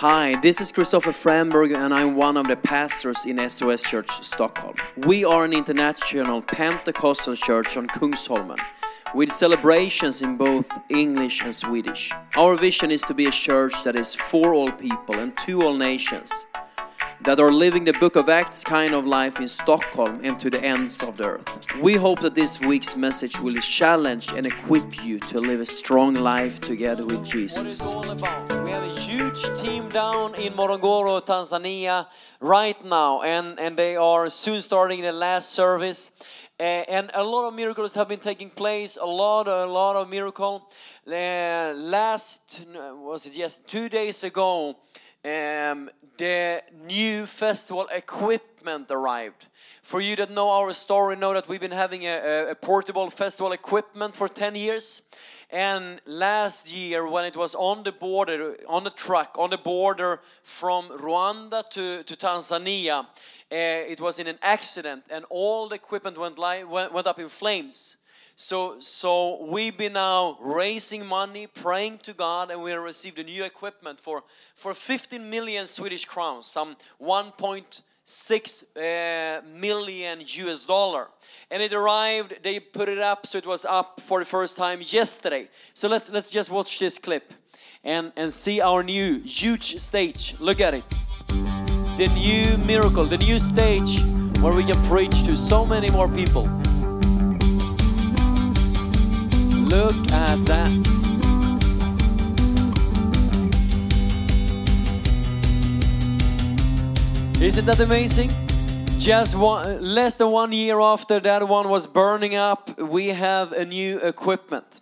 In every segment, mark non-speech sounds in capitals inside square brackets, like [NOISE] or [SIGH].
Hi, this is Christopher Framberg, and I'm one of the pastors in SOS Church Stockholm. We are an international Pentecostal church on Kungsholmen with celebrations in both English and Swedish. Our vision is to be a church that is for all people and to all nations that are living the book of Acts kind of life in Stockholm and to the ends of the earth. We hope that this week's message will challenge and equip you to live a strong life together with Jesus. We have a huge team down in Morogoro, Tanzania, right now, and, and they are soon starting the last service. Uh, and a lot of miracles have been taking place. A lot, a lot of miracle. Uh, last was it? Yes, two days ago, um, the new festival equipment arrived. For you that know our story, know that we've been having a, a, portable festival equipment for 10 years. And last year, when it was on the border, on the truck, on the border from Rwanda to, to Tanzania, uh, it was in an accident and all the equipment went, li- went, went up in flames. So, so we've been now raising money, praying to God, and we have received a new equipment for, for 15 million Swedish crowns, some 1.6 uh, million US dollar. And it arrived, they put it up, so it was up for the first time yesterday. So let's, let's just watch this clip and, and see our new huge stage. Look at it. The new miracle, the new stage where we can preach to so many more people. Look at that. Isn't that amazing? Just one, less than one year after that one was burning up, we have a new equipment.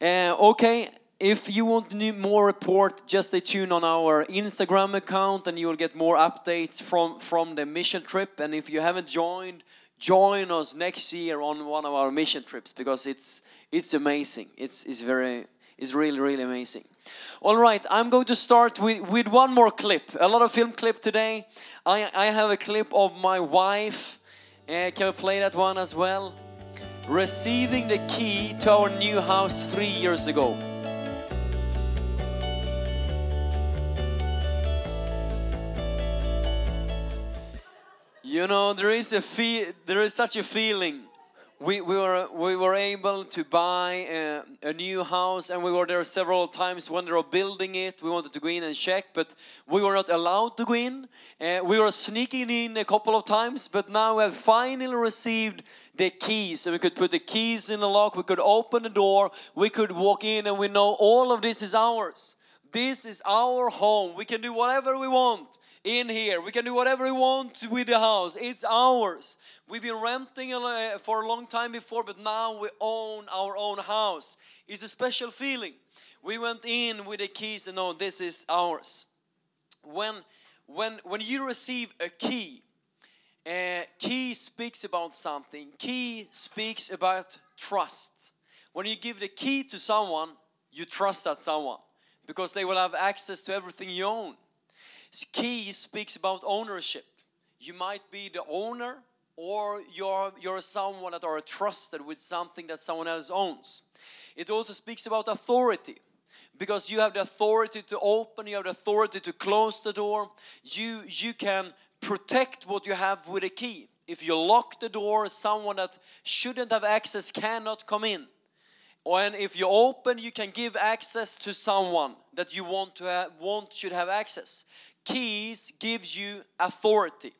Uh, okay, if you want new, more report, just stay tuned on our Instagram account, and you will get more updates from from the mission trip. And if you haven't joined, join us next year on one of our mission trips because it's it's amazing. It's it's very it's really really amazing. All right, I'm going to start with with one more clip. A lot of film clip today. I I have a clip of my wife. Uh, can we play that one as well? Receiving the key to our new house three years ago. You know, there is a feel, there is such a feeling. We, we were we were able to buy a, a new house, and we were there several times when they were building it. We wanted to go in and check, but we were not allowed to go in. Uh, we were sneaking in a couple of times, but now we have finally received the keys, and we could put the keys in the lock. We could open the door. We could walk in, and we know all of this is ours. This is our home. We can do whatever we want in here. We can do whatever we want with the house. It's ours. We've been renting uh, for a long time before, but now we own our own house. It's a special feeling. We went in with the keys and know this is ours. When when when you receive a key, uh, key speaks about something. Key speaks about trust. When you give the key to someone, you trust that someone because they will have access to everything you own. Key speaks about ownership. You might be the owner or you're, you're someone that are trusted with something that someone else owns. It also speaks about authority because you have the authority to open, you have the authority to close the door. You, you can protect what you have with a key. If you lock the door, someone that shouldn't have access cannot come in. And if you open, you can give access to someone that you want to have, want should have access keys gives you authority.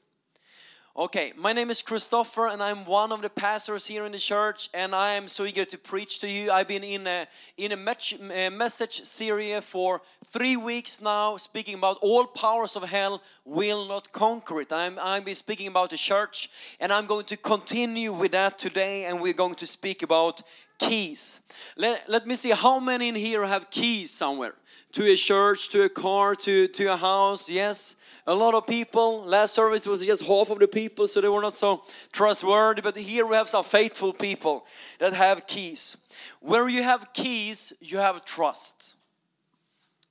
Okay, my name is Christopher and I'm one of the pastors here in the church and I am so eager to preach to you. I've been in a in a, message series for 3 weeks now speaking about all powers of hell will not conquer it. I'm I've been speaking about the church and I'm going to continue with that today and we're going to speak about keys. Let, let me see how many in here have keys somewhere to a church, to a car, to, to a house. Yes, a lot of people. Last service was just half of the people, so they were not so trustworthy. But here we have some faithful people that have keys. Where you have keys, you have trust.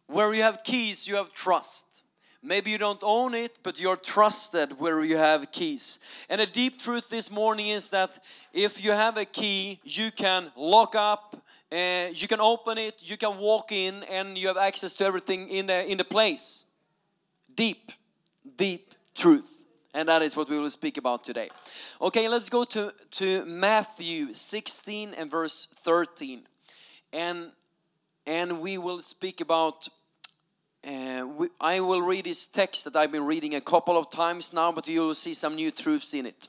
Where you have keys, you have trust. Maybe you don't own it, but you're trusted where you have keys. And a deep truth this morning is that if you have a key, you can lock up, uh, you can open it, you can walk in, and you have access to everything in the in the place. Deep, deep truth. And that is what we will speak about today. Okay, let's go to, to Matthew 16 and verse 13. And, and we will speak about uh, we, I will read this text that I've been reading a couple of times now, but you will see some new truths in it.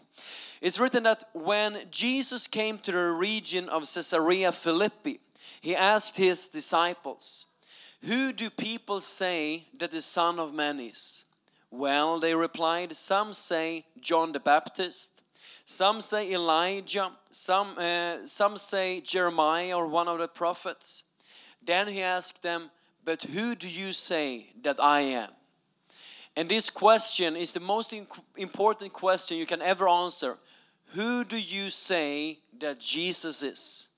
It's written that when Jesus came to the region of Caesarea Philippi, he asked his disciples, Who do people say that the Son of Man is? Well, they replied, Some say John the Baptist, some say Elijah, some, uh, some say Jeremiah or one of the prophets. Then he asked them, but who do you say that I am? And this question is the most important question you can ever answer. Who do you say that Jesus is?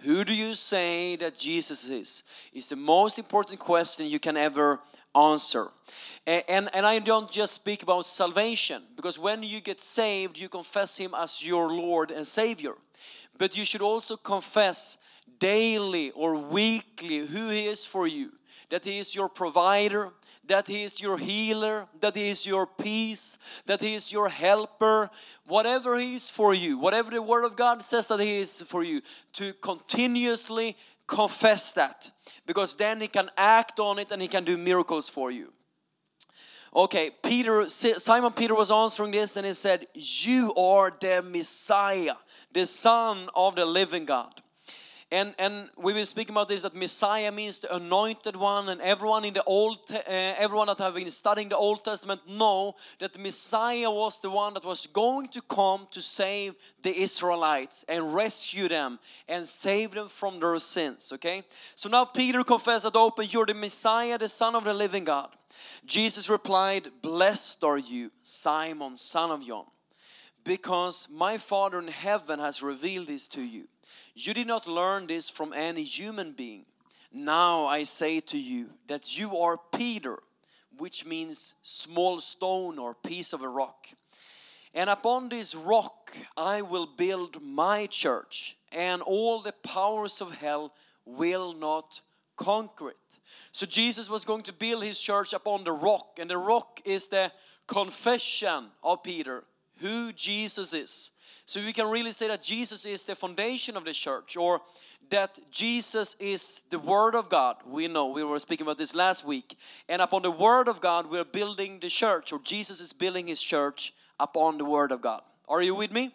Who do you say that Jesus is? Is the most important question you can ever answer. And, and, and I don't just speak about salvation, because when you get saved, you confess Him as your Lord and Savior. But you should also confess daily or weekly who He is for you. That He is your provider, that He is your healer, that He is your peace, that He is your helper, whatever He is for you, whatever the Word of God says that He is for you, to continuously confess that because then He can act on it and He can do miracles for you. Okay, Peter, Simon Peter was answering this and he said, You are the Messiah, the Son of the living God. And, and we will speak about this that Messiah means the anointed one, and everyone in the old, uh, everyone that have been studying the Old Testament know that Messiah was the one that was going to come to save the Israelites and rescue them and save them from their sins. Okay, so now Peter confessed that open, "You're the Messiah, the Son of the Living God." Jesus replied, "Blessed are you, Simon, son of John, because my Father in heaven has revealed this to you." You did not learn this from any human being. Now I say to you that you are Peter, which means small stone or piece of a rock. And upon this rock I will build my church, and all the powers of hell will not conquer it. So Jesus was going to build his church upon the rock, and the rock is the confession of Peter who Jesus is. So we can really say that Jesus is the foundation of the church or that Jesus is the Word of God. We know, we were speaking about this last week. And upon the Word of God, we're building the church, or Jesus is building His church upon the Word of God. Are you with me?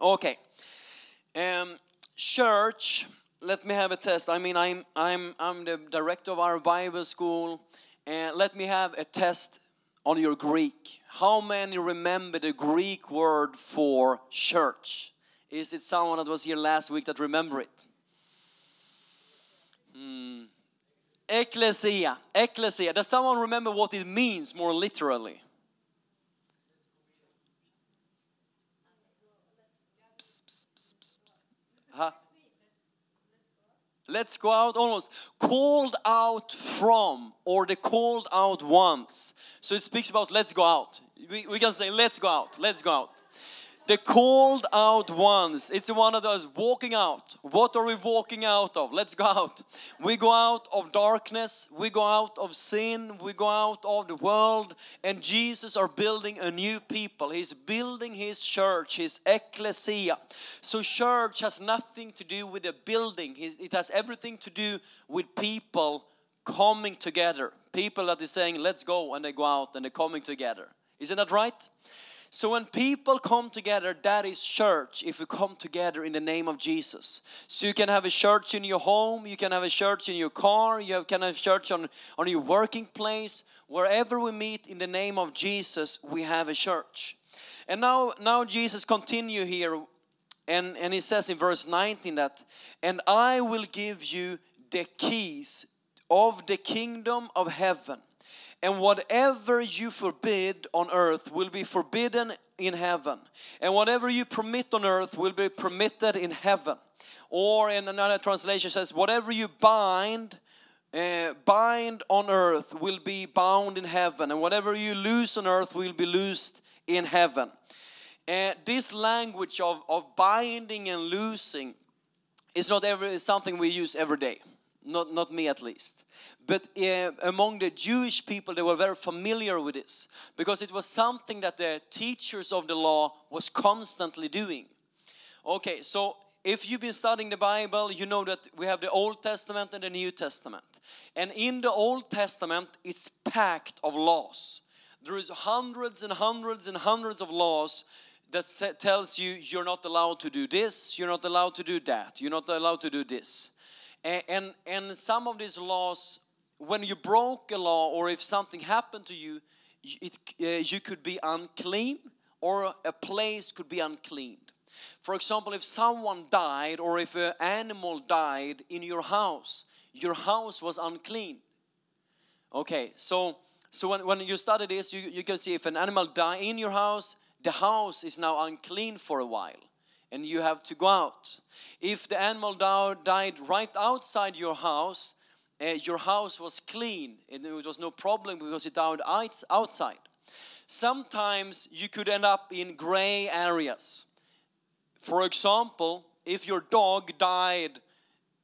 Okay. Um, church, let me have a test. I mean, I'm, I'm, I'm the director of our Bible school, and let me have a test on your Greek. How many remember the Greek word for church? Is it someone that was here last week that remember it? Hmm. Ecclesia. Ecclesia. Does someone remember what it means more literally? Let's go out almost called out from or the called out ones. So it speaks about let's go out. We, we can say let's go out, let's go out. The called out ones, it's one of those walking out. What are we walking out of? Let's go out. We go out of darkness, we go out of sin, we go out of the world, and Jesus are building a new people. He's building his church, his ecclesia. So, church has nothing to do with the building, it has everything to do with people coming together. People that is saying, let's go, and they go out and they're coming together. Isn't that right? So when people come together, that is church, if we come together in the name of Jesus. So you can have a church in your home, you can have a church in your car, you can have a church on, on your working place. Wherever we meet in the name of Jesus, we have a church. And now, now Jesus continue here, and, and he says in verse 19 that, and I will give you the keys of the kingdom of heaven. And whatever you forbid on earth will be forbidden in heaven. And whatever you permit on earth will be permitted in heaven. Or in another translation says, whatever you bind, uh, bind on earth will be bound in heaven. And whatever you loose on earth will be loosed in heaven. And this language of, of binding and loosing is not every, something we use every day. Not, not me at least. But uh, among the Jewish people, they were very familiar with this because it was something that the teachers of the law was constantly doing. Okay, so if you've been studying the Bible, you know that we have the Old Testament and the New Testament. And in the Old Testament, it's packed of laws. There is hundreds and hundreds and hundreds of laws that tells you you're not allowed to do this, you're not allowed to do that, you're not allowed to do this. And, and, some of these laws, when you broke a law or if something happened to you, it, uh, you could be unclean or a place could be unclean. For example, if someone died or if an animal died in your house, your house was unclean. Okay, so so when, when you study this, you, you can see if an animal die in your house, the house is now unclean for a while and you have to go out. If the animal died right outside your house, uh, your house was clean and there was no problem because it died outside. Sometimes you could end up in gray areas. For example, if your dog died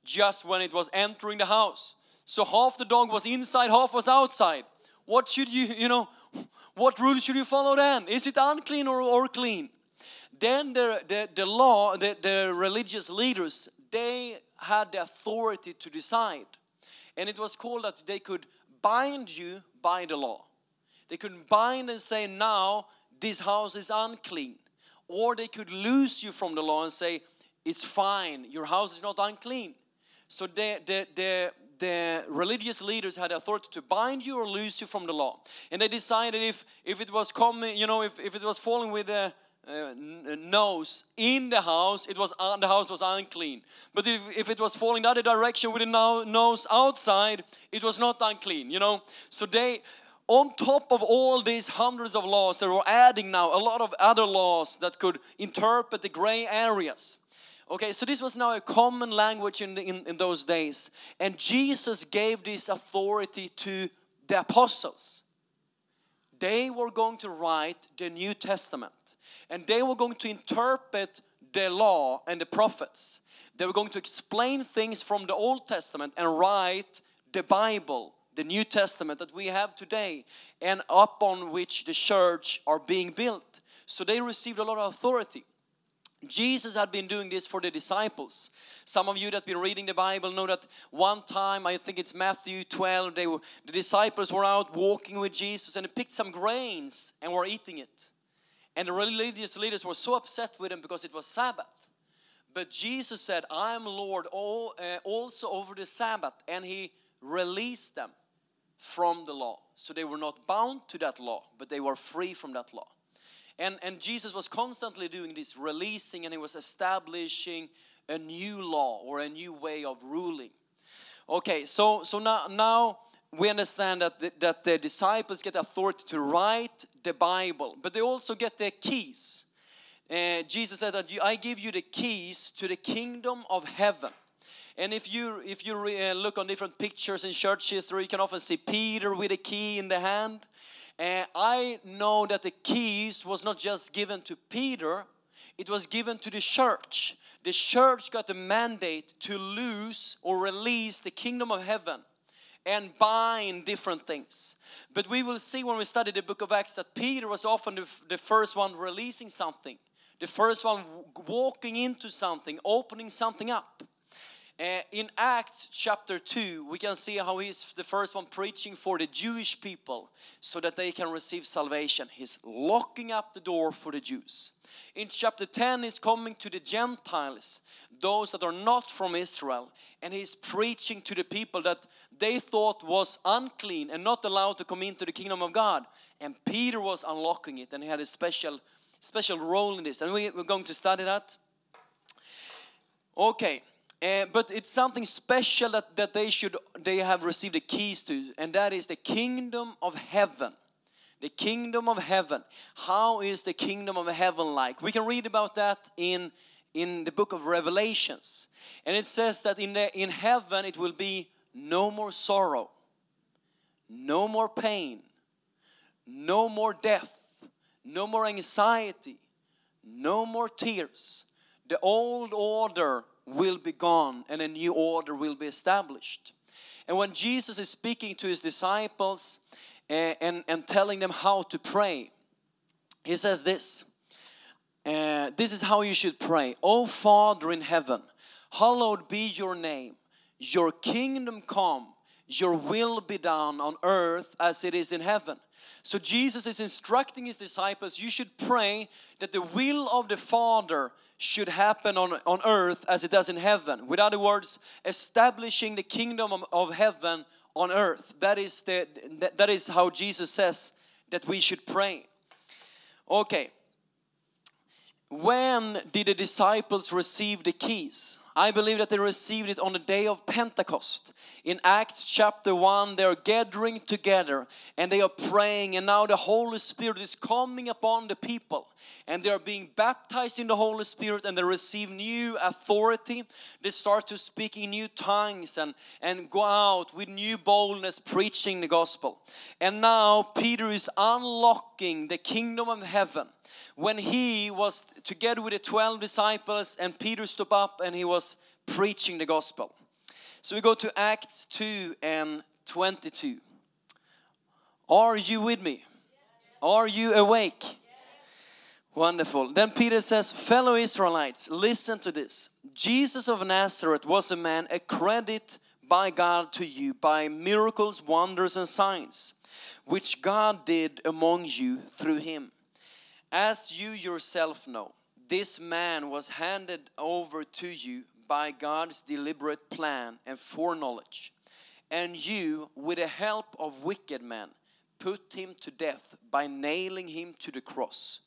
just when it was entering the house, so half the dog was inside, half was outside. What should you, you know, what rule should you follow then? Is it unclean or, or clean? Then the, the, the law, the, the religious leaders, they had the authority to decide. And it was called that they could bind you by the law. They could bind and say, now this house is unclean. Or they could loose you from the law and say, it's fine, your house is not unclean. So the, the, the, the religious leaders had authority to bind you or loose you from the law. And they decided if, if it was coming, you know, if, if it was falling with a, uh, nose in the house, it was uh, the house was unclean. But if, if it was falling the other direction with the nose outside, it was not unclean. You know, so they on top of all these hundreds of laws, they were adding now a lot of other laws that could interpret the gray areas. Okay, so this was now a common language in, the, in, in those days. And Jesus gave this authority to the apostles. They were going to write the New Testament and they were going to interpret the law and the prophets. They were going to explain things from the Old Testament and write the Bible, the New Testament that we have today, and upon which the church are being built. So they received a lot of authority. Jesus had been doing this for the disciples. Some of you that have been reading the Bible know that one time, I think it's Matthew 12, they were, the disciples were out walking with Jesus and they picked some grains and were eating it. And the religious leaders were so upset with him because it was Sabbath. But Jesus said, I am Lord all, uh, also over the Sabbath. And he released them from the law. So they were not bound to that law, but they were free from that law. And, and Jesus was constantly doing this, releasing and he was establishing a new law or a new way of ruling. Okay, so, so now, now we understand that the, that the disciples get authority to write the Bible, but they also get their keys. Uh, Jesus said that I give you the keys to the kingdom of heaven. And if you if you uh, look on different pictures in church history, you can often see Peter with a key in the hand. And I know that the keys was not just given to Peter, it was given to the church. The church got the mandate to loose or release the kingdom of heaven and bind different things. But we will see when we study the book of Acts that Peter was often the, the first one releasing something, the first one walking into something, opening something up. Uh, in Acts chapter 2, we can see how he's the first one preaching for the Jewish people so that they can receive salvation. He's locking up the door for the Jews. In chapter 10, he's coming to the Gentiles, those that are not from Israel, and he's preaching to the people that they thought was unclean and not allowed to come into the kingdom of God. And Peter was unlocking it, and he had a special, special role in this. And we, we're going to study that. Okay. Uh, but it's something special that, that they should they have received the keys to and that is the kingdom of heaven. The kingdom of heaven. How is the kingdom of heaven like? We can read about that in in the book of revelations. And it says that in the in heaven it will be no more sorrow no more pain no more death no more anxiety no more tears. The old order will be gone and a new order will be established. And when Jesus is speaking to his disciples uh, and, and telling them how to pray, he says this uh, This is how you should pray. O Father in heaven, hallowed be your name, your kingdom come, your will be done on earth as it is in heaven. So Jesus is instructing his disciples, you should pray that the will of the Father should happen on, on earth as it does in heaven. With other words, establishing the kingdom of, of heaven on earth. That is, the, that, that is how Jesus says that we should pray. Okay. When did the disciples receive the keys? I believe that they received it on the day of Pentecost. In Acts chapter 1, they are gathering together and they are praying, and now the Holy Spirit is coming upon the people, and they are being baptized in the Holy Spirit and they receive new authority. They start to speak in new tongues and, and go out with new boldness preaching the gospel. And now Peter is unlocking the kingdom of heaven when he was together with the 12 disciples and Peter stood up and he was preaching the gospel. So we go to Acts 2 and 22. Are you with me? Are you awake? Wonderful. Then Peter says, Fellow Israelites, listen to this. Jesus of Nazareth was a man accredited by God to you by miracles, wonders, and signs, which God did among you through him as you yourself know, this man was handed over to you by God's deliberate plan and foreknowledge. And you, with the help of wicked men, put him to death by nailing him to the cross.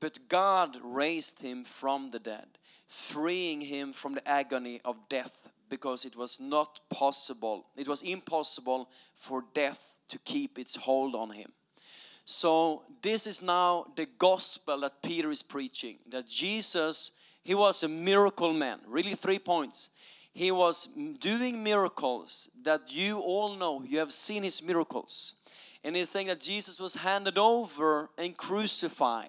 But God raised him from the dead, freeing him from the agony of death, because it was not possible, it was impossible for death to keep its hold on him. So this is now the gospel that Peter is preaching. That Jesus, he was a miracle man. Really three points. He was doing miracles that you all know. You have seen his miracles. And he's saying that Jesus was handed over and crucified.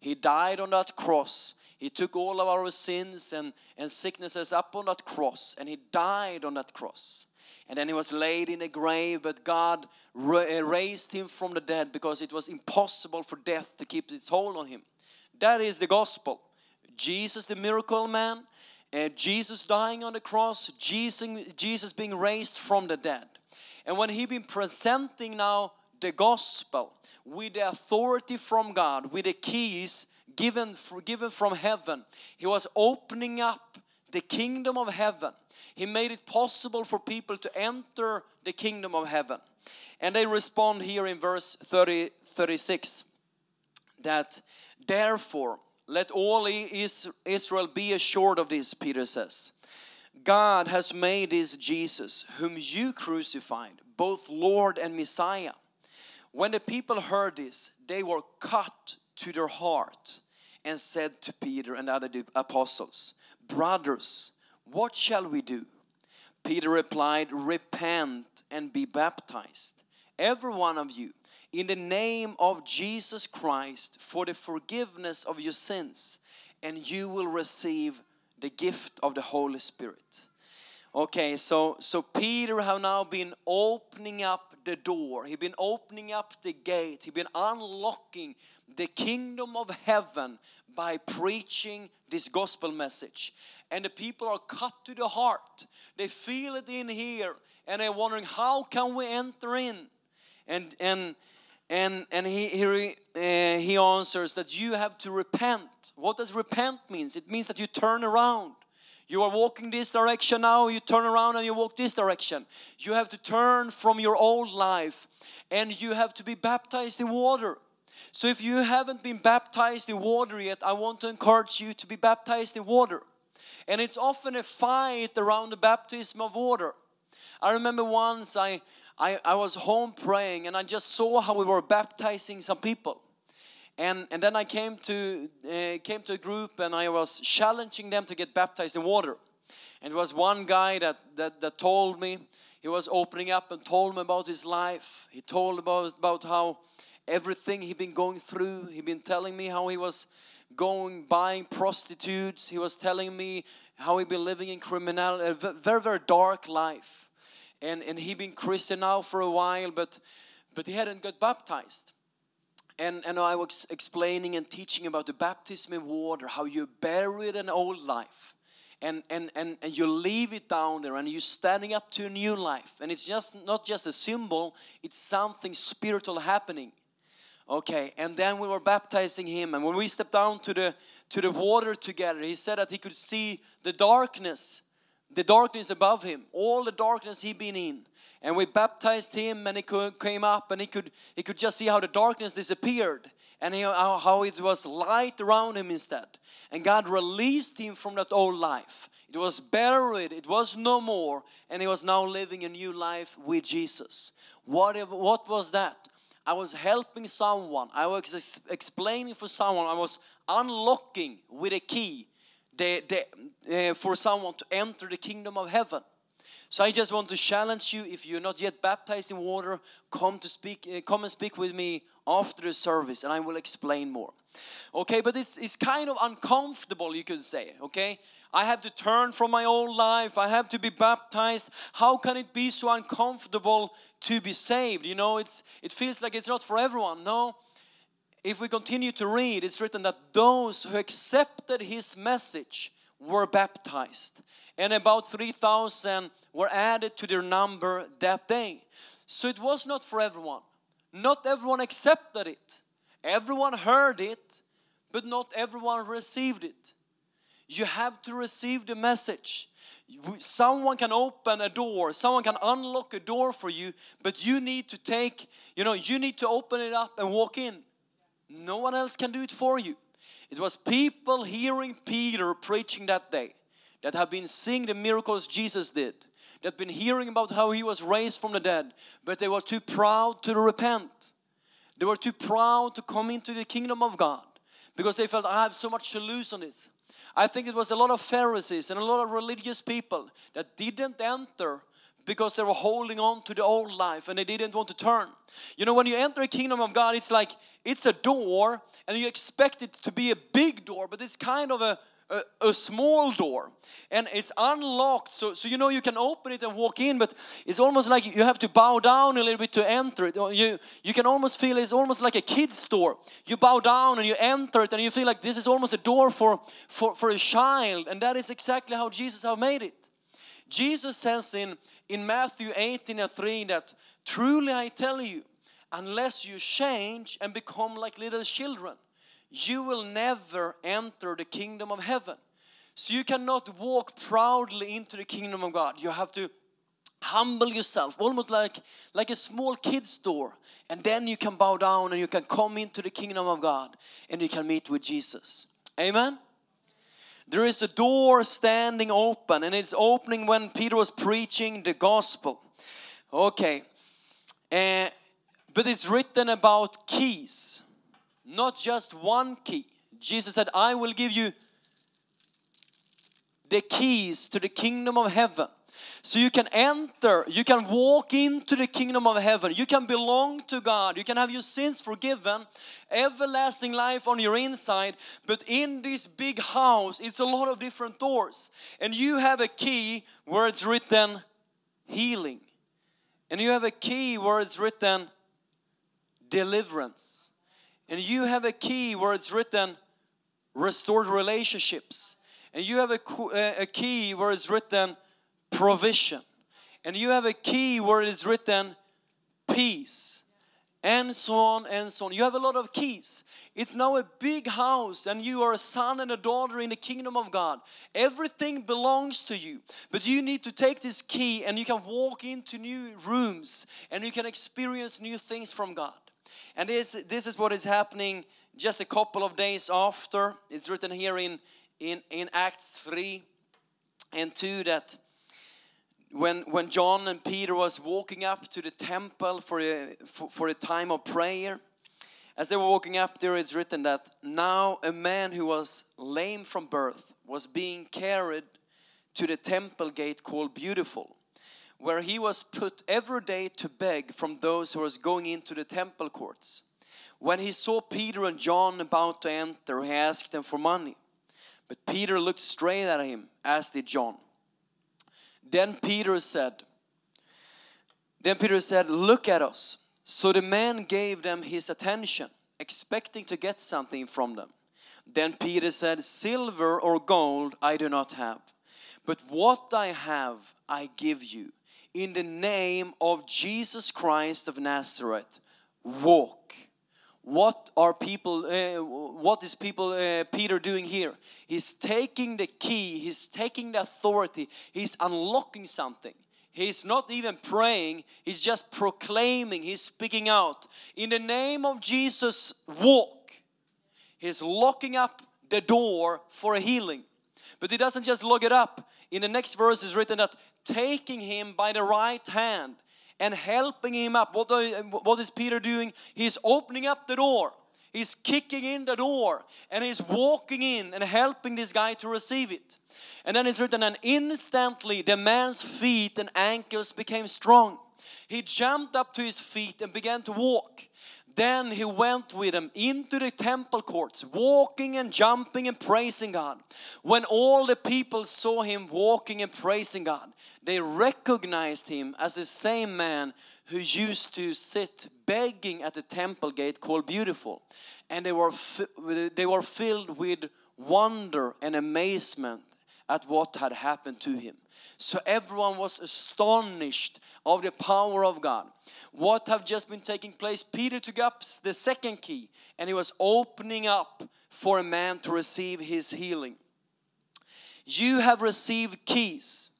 He died on that cross. He took all of our sins and, and sicknesses up on that cross. And he died on that cross and then he was laid in a grave, but God uh, raised him from the dead because it was impossible for death to keep its hold on him. That is the gospel. Jesus, the miracle man, and Jesus dying on the cross, Jesus, Jesus being raised from the dead. And when he been presenting now the gospel with the authority from God, with the keys given, given from heaven, he was opening up the kingdom of heaven. He made it possible for people to enter the kingdom of heaven. And they respond here in verse 30, 36 that therefore let all Israel be assured of this, Peter says. God has made this Jesus, whom you crucified, both Lord and Messiah. When the people heard this, they were cut to their heart and said to Peter and other apostles, Brothers, what shall we do? Peter replied, Repent and be baptized, every one of you, in the name of Jesus Christ for the forgiveness of your sins, and you will receive the gift of the Holy Spirit. Okay, so so Peter have now been opening up the door. He's been opening up the gate. He's been unlocking the kingdom of heaven by preaching this gospel message. And the people are cut to the heart. They feel it in here and they're wondering how can we enter in? And and and and he he, uh, he answers that you have to repent. What does repent means? It means that you turn around. You are walking this direction now, you turn around and you walk this direction. You have to turn from your old life and you have to be baptized in water. So if you haven't been baptized in water yet, I want to encourage you to be baptized in water. And it's often a fight around the baptism of water. I remember once I, I, I was home praying and I just saw how we were baptizing some people. And, and then I came to, uh, came to a group and I was challenging them to get baptized in water. And there was one guy that, that, that told me, he was opening up and told me about his life. He told about, about how everything he'd been going through. He'd been telling me how he was going buying prostitutes. He was telling me how he'd been living in criminal, a very very dark life, and and he been Christian now for a while, but but he hadn't got baptized. And and I was explaining and teaching about the baptism in water, how you buried an old life. And, and, and, and you leave it down there and you're standing up to a new life and it's just not just a symbol it's something spiritual happening Okay, and then we were baptizing him, and when we stepped down to the to the water together, he said that he could see the darkness, the darkness above him, all the darkness he'd been in. And we baptized him, and he came up, and he could he could just see how the darkness disappeared, and he, how, it was light around him instead. And God released him from that old life. It was buried, it was no more, and he was now living a new life with Jesus. What, what was that? I was helping someone, I was ex- explaining for someone, I was unlocking with a key uh, for someone to enter the kingdom of heaven. So I just want to challenge you if you're not yet baptized in water, come to speak, uh, come and speak with me after the service, and I will explain more. Okay, but it's it's kind of uncomfortable, you could say. Okay, I have to turn from my old life. I have to be baptized. How can it be so uncomfortable to be saved? You know, it's it feels like it's not for everyone. No. If we continue to read, it's written that those who accepted his message were baptized, and about 3,000 were added to their number that day. So it was not for everyone. Not everyone accepted it. Everyone heard it, but not everyone received it. You have to receive the message. Someone can open a door, someone can unlock a door for you, but you need to take, you know, you need to open it up and walk in. No one else can do it for you. It was people hearing Peter preaching that day that have been seeing the miracles Jesus did, that been hearing about how he was raised from the dead, but they were too proud to repent. They were too proud to come into the kingdom of God because they felt, I have so much to lose on this. I think it was a lot of Pharisees and a lot of religious people that didn't enter because they were holding on to the old life and they didn't want to turn. You know, when you enter a kingdom of God, it's like it's a door and you expect it to be a big door, but it's kind of a, a, a, small door and it's unlocked. So, so you know you can open it and walk in but it's almost like you have to bow down a little bit to enter it. You, you can almost feel it's almost like a kid's store you bow down and you enter it and you feel like this is almost a door for, for, for a child and that is exactly how Jesus have made it. Jesus says in, in Matthew 18 and 3 that truly I tell you unless you change and become like little children you will never enter the kingdom of heaven. So you cannot walk proudly into the kingdom of God. You have to humble yourself, almost like, like a small kid's door. And then you can bow down and you can come into the kingdom of God and you can meet with Jesus. Amen? There is a door standing open and it's opening when Peter was preaching the gospel. Okay. Uh, but it's written about keys not just one key. Jesus said, I will give you the keys to the kingdom of heaven. So you can enter, you can walk into the kingdom of heaven. You can belong to God. You can have your sins forgiven, everlasting life on your inside. But in this big house, it's a lot of different doors. And you have a key where it's written healing. And you have a key where it's written deliverance. And you have a key where it's written restored relationships. And you have a, a key where it's written provision. And you have a key where it is written peace. And so on and so on. You have a lot of keys. It's now a big house, and you are a son and a daughter in the kingdom of God. Everything belongs to you. But you need to take this key and you can walk into new rooms and you can experience new things from God. And this, this is what is happening just a couple of days after. It's written here in, in, in Acts 3 and 2 that when, when John and Peter was walking up to the temple for a, for, for a time of prayer, as they were walking up there, it's written that now a man who was lame from birth was being carried to the temple gate called Beautiful where he was put every day to beg from those who was going into the temple courts. When he saw Peter and John about to enter, he asked them for money. But Peter looked straight at him, as did John. Then Peter said, Then Peter said, Look at us. So the man gave them his attention, expecting to get something from them. Then Peter said, Silver or gold I do not have, but what I have I give you. In the name of Jesus Christ of Nazareth, walk. What are people, uh, what is people, uh, Peter doing here? He's taking the key, he's taking the authority, he's unlocking something. He's not even praying, he's just proclaiming, he's speaking out. In the name of Jesus, walk. He's locking up the door for a healing. But he doesn't just lock it up. In the next verse is written that taking him by the right hand and helping him up. What, what is Peter doing? He's opening up the door. He's kicking in the door and he's walking in and helping this guy to receive it. And then it's written, and instantly the man's feet and ankles became strong. He jumped up to his feet and began to walk. Then he went with them into the temple courts, walking and jumping and praising God. When all the people saw him walking and praising God, they recognized him as the same man who used to sit begging at the temple gate called Beautiful. And they were, they were filled with wonder and amazement at what had happened to him. So everyone was astonished of the power of God. What have just been taking place? Peter took up the second key and he was opening up for a man to receive his healing. You have received keys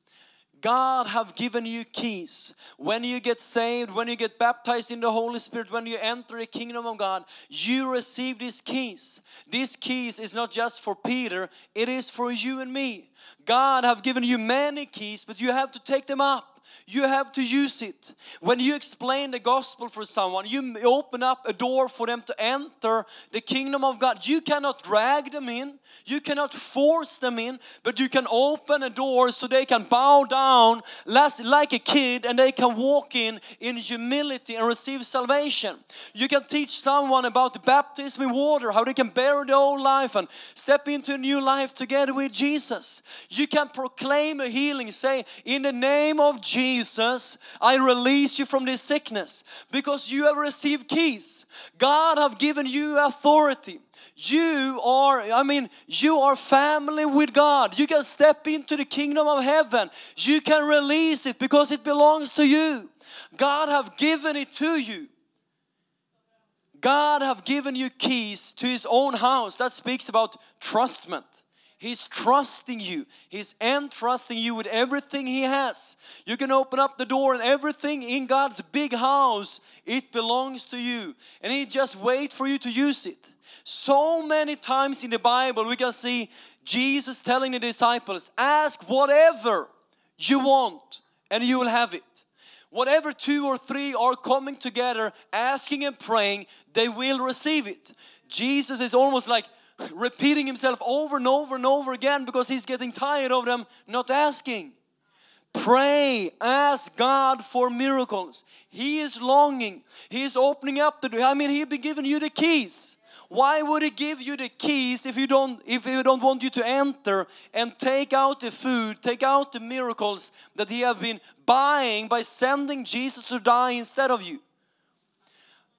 God have given you keys. When you get saved, when you get baptized in the Holy Spirit, when you enter the kingdom of God, you receive these keys. These keys is not just for Peter, it is for you and me. God have given you many keys, but you have to take them up you have to use it. When you explain the gospel for someone, you open up a door for them to enter the kingdom of God. You cannot drag them in, you cannot force them in, but you can open a door so they can bow down like a kid and they can walk in in humility and receive salvation. You can teach someone about the baptism in water, how they can bury the old life and step into a new life together with Jesus. You can proclaim a healing, say, In the name of Jesus. Jesus, I release you from this sickness because you have received keys. God have given you authority. You are, I mean, you are family with God. You can step into the kingdom of heaven. You can release it because it belongs to you. God have given it to you. God have given you keys to his own house. That speaks about trustment. He's trusting you. He's entrusting you with everything He has. You can open up the door and everything in God's big house, it belongs to you. And He just waits for you to use it. So many times in the Bible, we can see Jesus telling the disciples, Ask whatever you want, and you will have it. Whatever two or three are coming together, asking and praying, they will receive it. Jesus is almost like, repeating himself over and over and over again because he's getting tired of them not asking. Pray, ask God for miracles. He is longing. He is opening up the door. I mean, He'd be giving you the keys. Why would He give you the keys if you don't if He don't want you to enter and take out the food, take out the miracles that He have been buying by sending Jesus to die instead of you?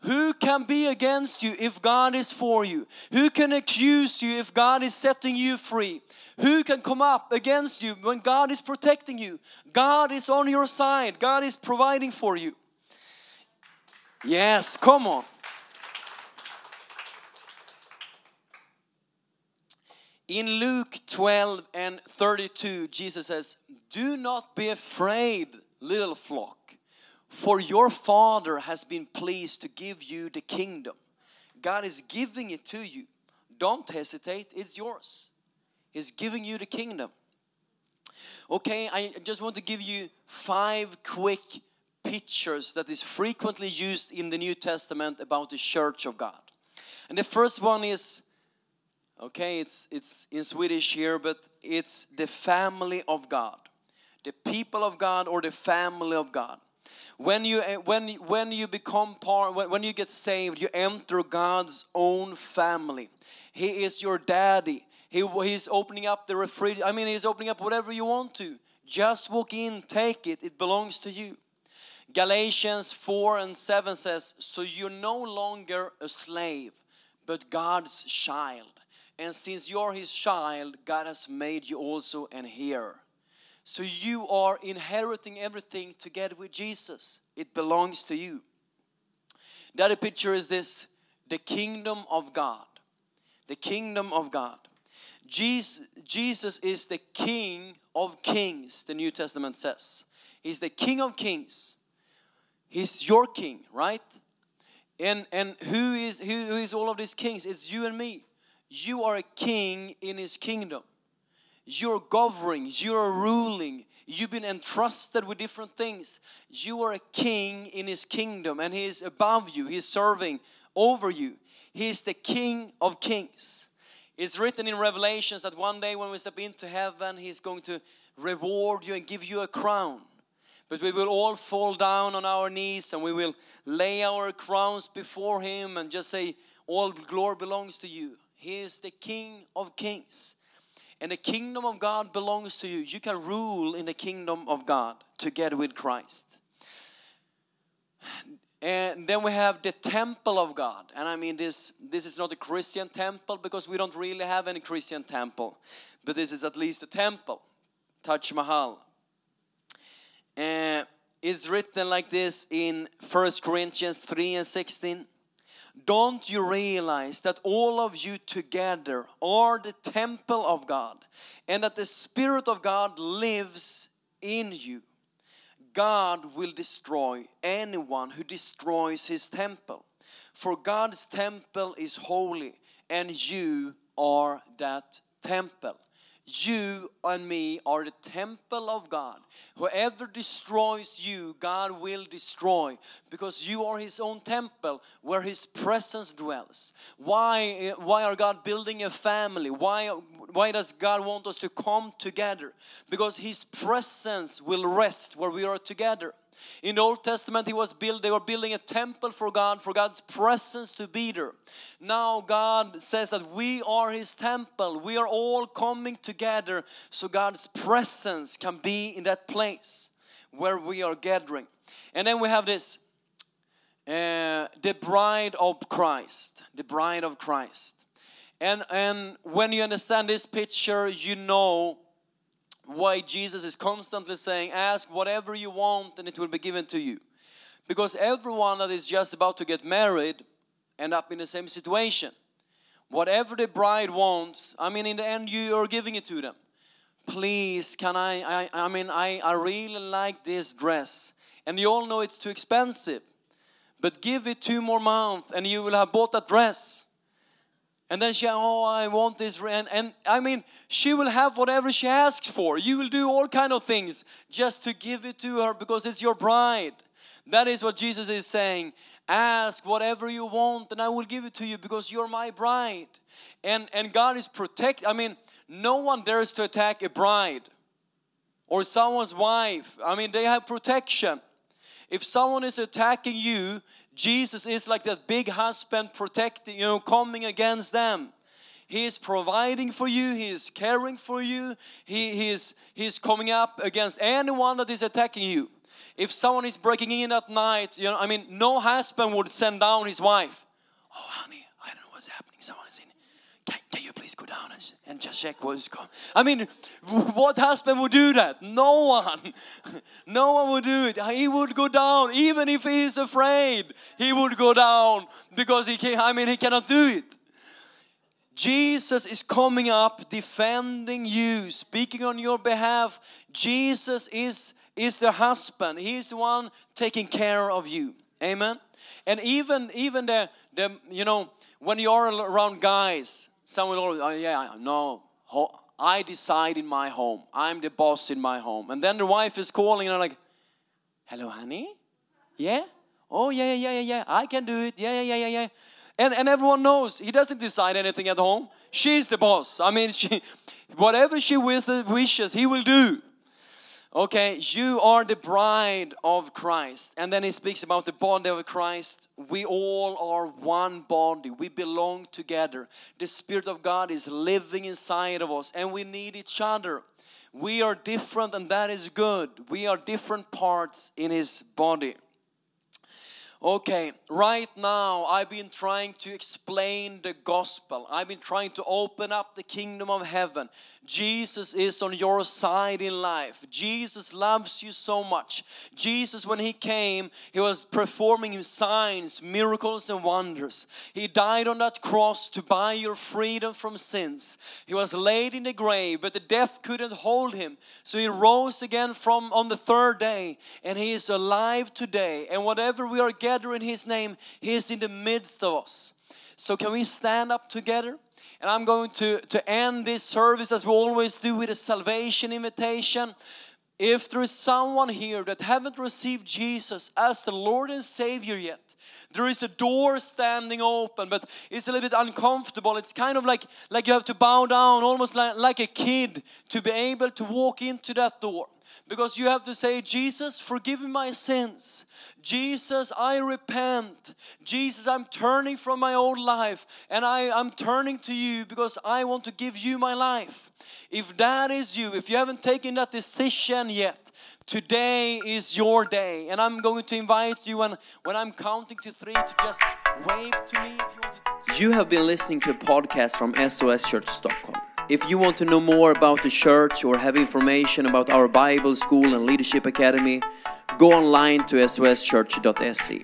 Who can be against you if God is for you? Who can accuse you if God is setting you free? Who can come up against you when God is protecting you? God is on your side, God is providing for you. Yes, come on. In Luke 12 and 32, Jesus says, Do not be afraid, little flock for your Father has been pleased to give you the kingdom. God is giving it to you. Don't hesitate, it's yours. He's giving you the kingdom. Okay, I just want to give you five quick pictures that is frequently used in the New Testament about the church of God. And the first one is okay, it's it's in Swedish here, but it's the family of God. The people of God or the family of God when you eh, when when you become part when you get saved you enter god's own family he is your daddy He, he's opening up the refrigerator. I mean, he's opening up whatever you want to. Just walk in, take it. It belongs to you. Galatians 4 and 7 says, So you're no longer a slave, but God's child. And since you're his child, God has made you also an heir. So you are inheriting everything together with Jesus. It belongs to you. The other picture is this the kingdom of God. The kingdom of God. Jesus, Jesus is the King of kings, the New Testament says. He's the King of kings. He's your king, right? And and who is who, who is all of these kings? It's you and me. You are a king in his kingdom. You're governing, you're ruling, you've been entrusted with different things. You are a king in his kingdom, and he is above you, he's serving over you. He is the king of kings. It's written in Revelations that one day when we step into heaven, he's going to reward you and give you a crown. But we will all fall down on our knees and we will lay our crowns before Him and just say, All glory belongs to you. He is the King of kings. And the kingdom of God belongs to you. You can rule in the kingdom of God together with Christ. And then we have the temple of God. And I mean this this is not a Christian temple because we don't really have any Christian temple. But this is at least a temple. Taj Mahal uh, it's written like this in First Corinthians 3 and 16. Don't you realize that all of you together are the temple of God and that the Spirit of God lives in you? God will destroy anyone who destroys his temple. For God's temple is holy and you are that temple. You and me are the temple of God. Whoever destroys you, God will destroy because you are His own temple where His presence dwells. Why, why are God building a family? Why, why does God want us to come together? Because His presence will rest where we are together. In the Old Testament, he was built, they were building a temple for God, for God's presence to be there. Now God says that we are his temple. We are all coming together so God's presence can be in that place where we are gathering. And then we have this uh, the bride of Christ. The bride of Christ. And, and when you understand this picture, you know why Jesus is constantly saying, Ask whatever you want and it will be given to you. Because everyone that is just about to get married end up in the same situation. Whatever the bride wants, I mean, in the end, you are giving it to them. Please, can I? I, I mean, I, I really like this dress. And you all know it's too expensive. But give it two more months and you will have bought that dress. And then she, oh, I want this. And, and I mean, she will have whatever she asks for. You will do all kind of things just to give it to her because it's your bride. That is what Jesus is saying. Ask whatever you want and I will give it to you because you're my bride. And, and God is protect. I mean, no one dares to attack a bride or someone's wife. I mean, they have protection. If someone is attacking you, Jesus is like that big husband protecting, you know, coming against them. He is providing for you, He is caring for you, He, he, is, he is coming up against anyone that is attacking you. If someone is breaking in at night, you know, I mean, no husband would send down his wife. Oh, honey, I don't know what's happening. Someone is in can, can you please go down and, and just check what's going I mean, what husband would do that? No one. [LAUGHS] No one would do it. He would go down, even if he is afraid, he would go down because he can I mean, he cannot do it. Jesus is coming up defending you, speaking on your behalf. Jesus is, is the husband. He's the one taking care of you. Amen. And even even the the you know when you are around guys, some will always, oh, yeah, no, I decide in my home. I'm the boss in my home. And then the wife is calling and I'm like, hello, honey? Yeah? Oh, yeah, yeah, yeah, yeah, I can do it. Yeah, yeah, yeah, yeah, yeah. And, and everyone knows he doesn't decide anything at home. She's the boss. I mean, [LAUGHS] she, whatever she wishes, he will do. Okay, you are the bride of Christ. And then he speaks about the body of Christ. We all are one body. We belong together. The Spirit of God is living inside of us, and we need each other. We are different, and that is good. We are different parts in His body. Okay, right now I've been trying to explain the gospel. I've been trying to open up the kingdom of heaven. Jesus is on your side in life. Jesus loves you so much. Jesus, when He came, He was performing signs, miracles, and wonders. He died on that cross to buy your freedom from sins. He was laid in the grave, but the death couldn't hold Him. So He rose again from on the third day, and He is alive today. And whatever we are gathering in His name, He is in the midst of us. So, can we stand up together? And I'm going to, to end this service as we always do with a salvation invitation. If there is someone here that haven't received Jesus as the Lord and Savior yet, there is a door standing open, but it's a little bit uncomfortable. It's kind of like, like you have to bow down, almost like, like a kid, to be able to walk into that door because you have to say, Jesus, forgive me my sins. Jesus, I repent. Jesus, I'm turning from my old life and I, I'm turning to you because I want to give you my life. If that is you, if you haven't taken that decision yet, today is your day. And I'm going to invite you, and when I'm counting to three, to just wave to me if you want to. You have been listening to a podcast from SOS Church Stockholm. If you want to know more about the church or have information about our Bible School and Leadership Academy, go online to soschurch.se.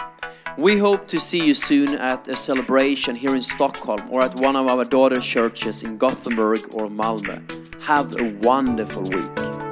We hope to see you soon at a celebration here in Stockholm or at one of our daughter churches in Gothenburg or Malmö. Have a wonderful week.